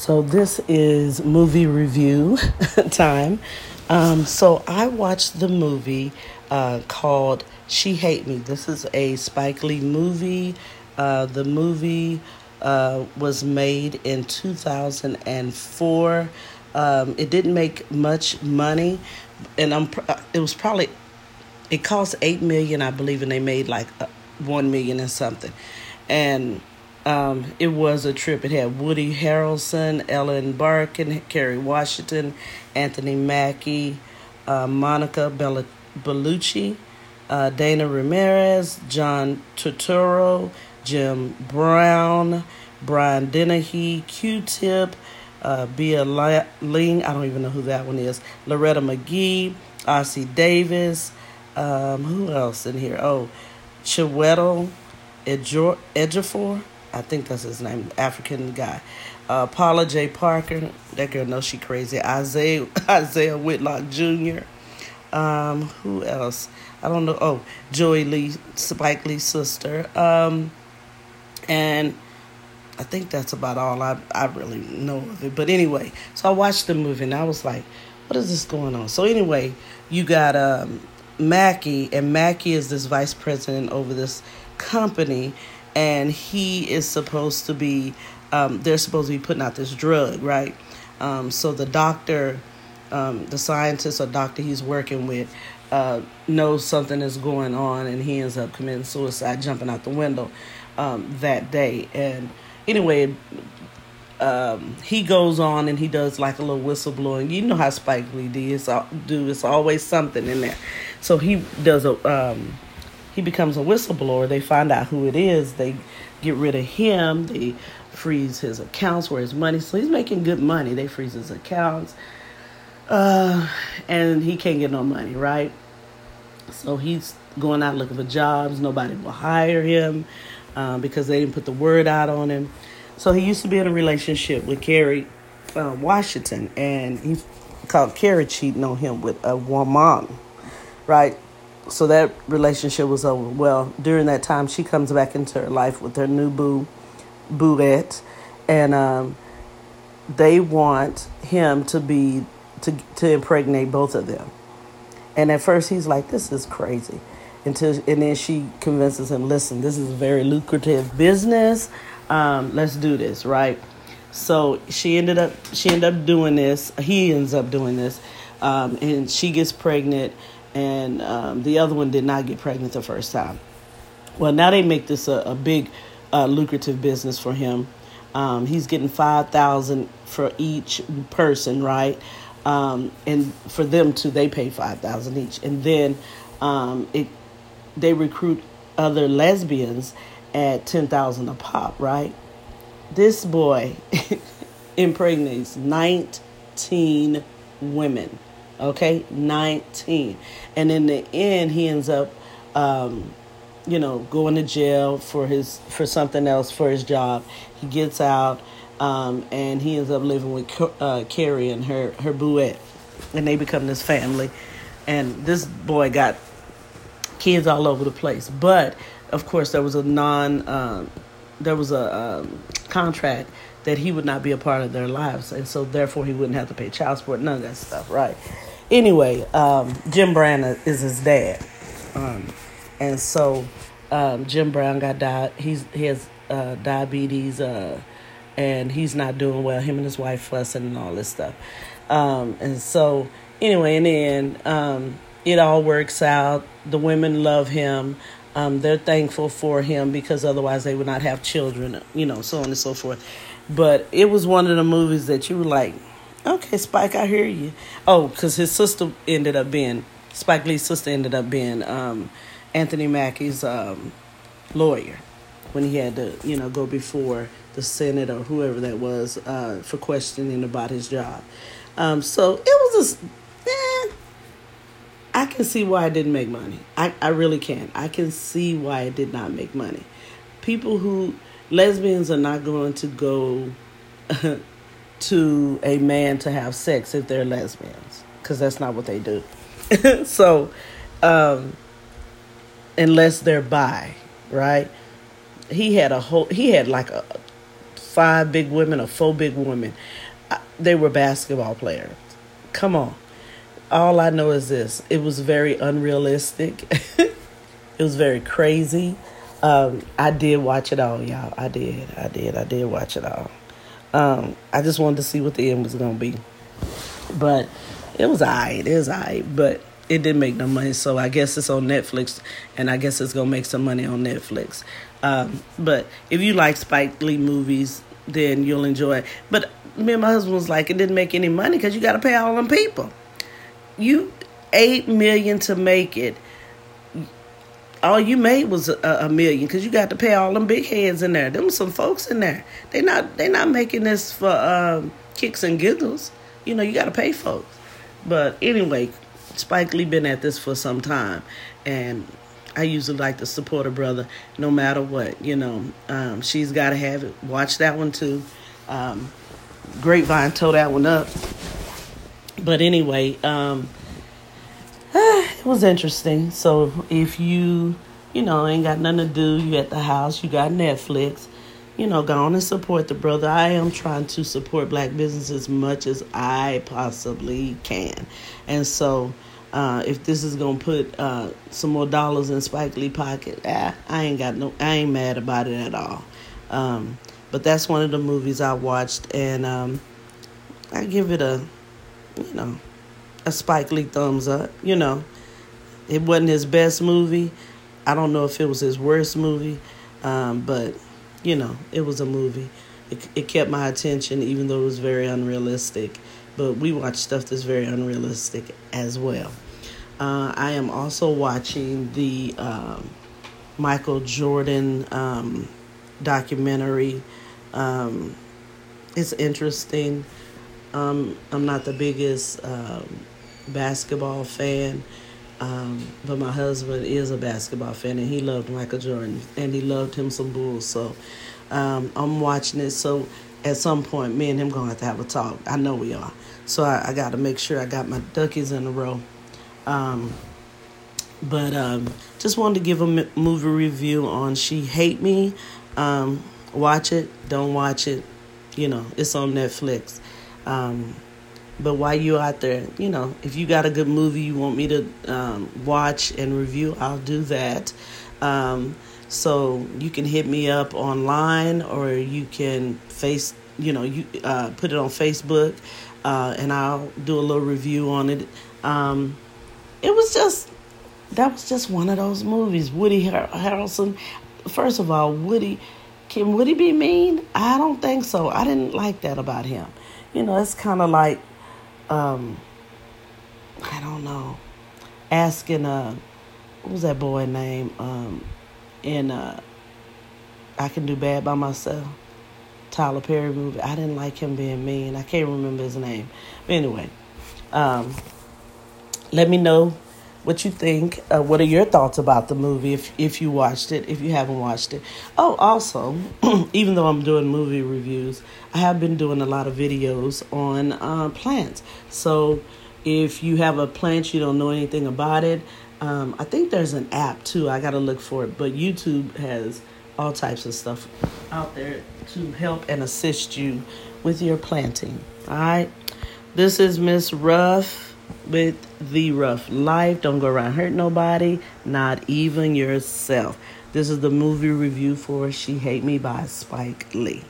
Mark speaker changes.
Speaker 1: So this is movie review time. Um, so I watched the movie uh, called She Hate Me. This is a Spike Lee movie. Uh, the movie uh, was made in 2004. Um, it didn't make much money, and I'm. Uh, it was probably. It cost eight million, I believe, and they made like uh, one million and something, and um, it was a trip. It had Woody Harrelson, Ellen Barkin, Kerry Washington, Anthony Mackie, uh, Monica Bellucci, uh, Dania Ramirez, John Turturro, Jim Brown, Brian Dennehy, Q-Tip, uh, Bai Ling, I don't even know who that one is, Loretta McGee, Ossie Davis, um, who else in here? Oh, Chiwetel Ejiofor, I think that's his name, African guy. Uh, Paula Jai Parker, that girl knows she crazy. Isiah Isiah Whitlock Jr. Um, who else? I don't know. Oh, Joie Lee, Spike Lee's sister. Um, and I think that's about all I I really know of it. But anyway, so I watched the movie and I was like, what is this going on? So anyway, you got um, Mackie, and Mackie is this vice president over this company and he is supposed to be um, they're supposed to be putting out this drug right um, so the doctor um, the scientist or doctor he's working with uh, knows something is going on and he ends up committing suicide jumping out the window um, that day and anyway um, he goes on and he does like a little whistleblowing. You know how Spike Lee do. It's always something in there. So he does a um, he becomes a whistleblower. They find out who it is. They get rid of him. They freeze his accounts where his money. So he's making good money. They freeze his accounts, uh, and he can't get no money, right? So he's going out looking for jobs. Nobody will hire him um, because they didn't put the word out on him. So he used to be in a relationship with Kerry uh, Washington, and he caught Kerry cheating on him with a woman, right? So that relationship was over. Well, during that time, she comes back into her life with her new boo, Booette, and um, they want him to be to to impregnate both of them. And at first, he's like, "This is crazy," until and then she convinces him, "Listen, this is a very lucrative business. Um, let's do this, right?" So she ended up she ended up doing this. He ends up doing this, um, and she gets pregnant and um, the other one did not get pregnant the first time. Well, now they make this a, a big, uh, lucrative business for him. Um, he's getting five thousand for each person, right? Um, and for them too, they pay five thousand each, and then um, it they recruit other lesbians at ten thousand a pop, right? This boy impregnates nineteen women Okay, 19. And in the end, he ends up, um, you know, going to jail for his for something else for his job. He gets out, um, and he ends up living with uh, Kerry and her her Booette, and they become this family. And this boy got kids all over the place, but of course there was a non um, there was a um, contract that he would not be a part of their lives, and so therefore he wouldn't have to pay child support, none of that stuff, right? Anyway, um, Jim Brown is his dad, um, and so um, Jim Brown got died. He's he has uh, diabetes, uh, and he's not doing well. Him and his wife fussing and all this stuff, um, and so anyway, in the end, um, it all works out. The women love him. Um, they're thankful for him because otherwise they would not have children, you know, so on and so forth. But it was one of the movies that you were like, Okay, Spike, I hear you. Oh, because his sister ended up being Spike Lee's sister ended up being um, Anthony Mackie's um, lawyer when he had to, you know, go before the Senate or whoever that was uh, for questioning about his job. Um, so it was a, eh, I can see why it didn't make money. I, I really can. I can see why it did not make money. People who lesbians are not going to go to a man to have sex if they're lesbians because that's not what they do. so, um, unless they're bi, right? He had a whole, he had like a five big women or four big women. They were basketball players. Come on. All I know is this it was very unrealistic, it was very crazy. Um, I did watch it all, y'all. I did. I did. I did watch it all. Um, I just wanted to see what the end was to be. But it was alright. It was alright. But it didn't make no money. So I guess it's on Netflix, and I guess it's gonna make some money on Netflix. Um, but if you like Spike Lee movies, then you'll enjoy it. But me and my husband was like, it didn't make any money because you got to pay all them people. You eight million to make it. All you made was a, a million because you got to pay all them big heads in there. Them some folks in there. They not they not making this for um, kicks and giggles. You know you got to pay folks. But anyway, Spike Lee been at this for some time, and I usually like to support a brother no matter what. You know, um, she's got to have it. Watch that one too. Um, Grapevine tore that one up. But anyway, um, it was interesting. So if you, you know, ain't got nothing to do, you at the house, you got Netflix, you know, go on and support the brother. I am trying to support black business as much as I possibly can. And so uh, if this is gonna put uh, some more dollars in Spike Lee pocket, ah, I ain't got no, I ain't mad about it at all. Um, but that's one of the movies I watched, and um, I give it a, you know, a Spike Lee thumbs up. You know, it wasn't his best movie. I don't know if it was his worst movie, um, but you know, it was a movie. It, it kept my attention, even though it was very unrealistic but we watch stuff that's very unrealistic as well. Uh, I am also watching the um, Michael Jordan um, documentary. Um, it's interesting. Um, I'm not the biggest um, basketball fan, um, but my husband is a basketball fan, and he loved Michael Jordan, and he loved him some Bulls. So I'm watching it. So at some point, me and him gonna have to have a talk. I know we are. So I, I got to make sure I got my duckies in a row. Um, but um, just wanted to give a movie review on She Hate Me. Um, watch it, don't watch it. You know, it's on Netflix. Um, but while you're out there, you know, if you got a good movie you want me to um, watch and review, I'll do that. Um, so you can hit me up online or you can face, you know, you uh, put it on Facebook uh, and I'll do a little review on it. Um, it was just that was just one of those movies. Woody Har- Harrelson. First of all, Woody can Woody be mean? I don't think so. I didn't like that about him. You know, it's kind of like um, I don't know, asking uh, what was that boy name um, in uh, I Can Do Bad by Myself. Tyler Perry movie. I didn't like him being mean. I can't remember his name. But anyway, um, let me know what you think. Uh, what are your thoughts about the movie if if you watched it, if you haven't watched it. Oh, also, even though I'm doing movie reviews, I have been doing a lot of videos on uh, plants. So if you have a plant you don't know anything about it, um, I think there's an app too. I got to look for it, but YouTube has all types of stuff out there to help and assist you with your planting. All right. This is Miss Ruff with the rough Life. Don't go around hurt nobody, not even yourself. This is the movie review for She Hate Me by Spike Lee.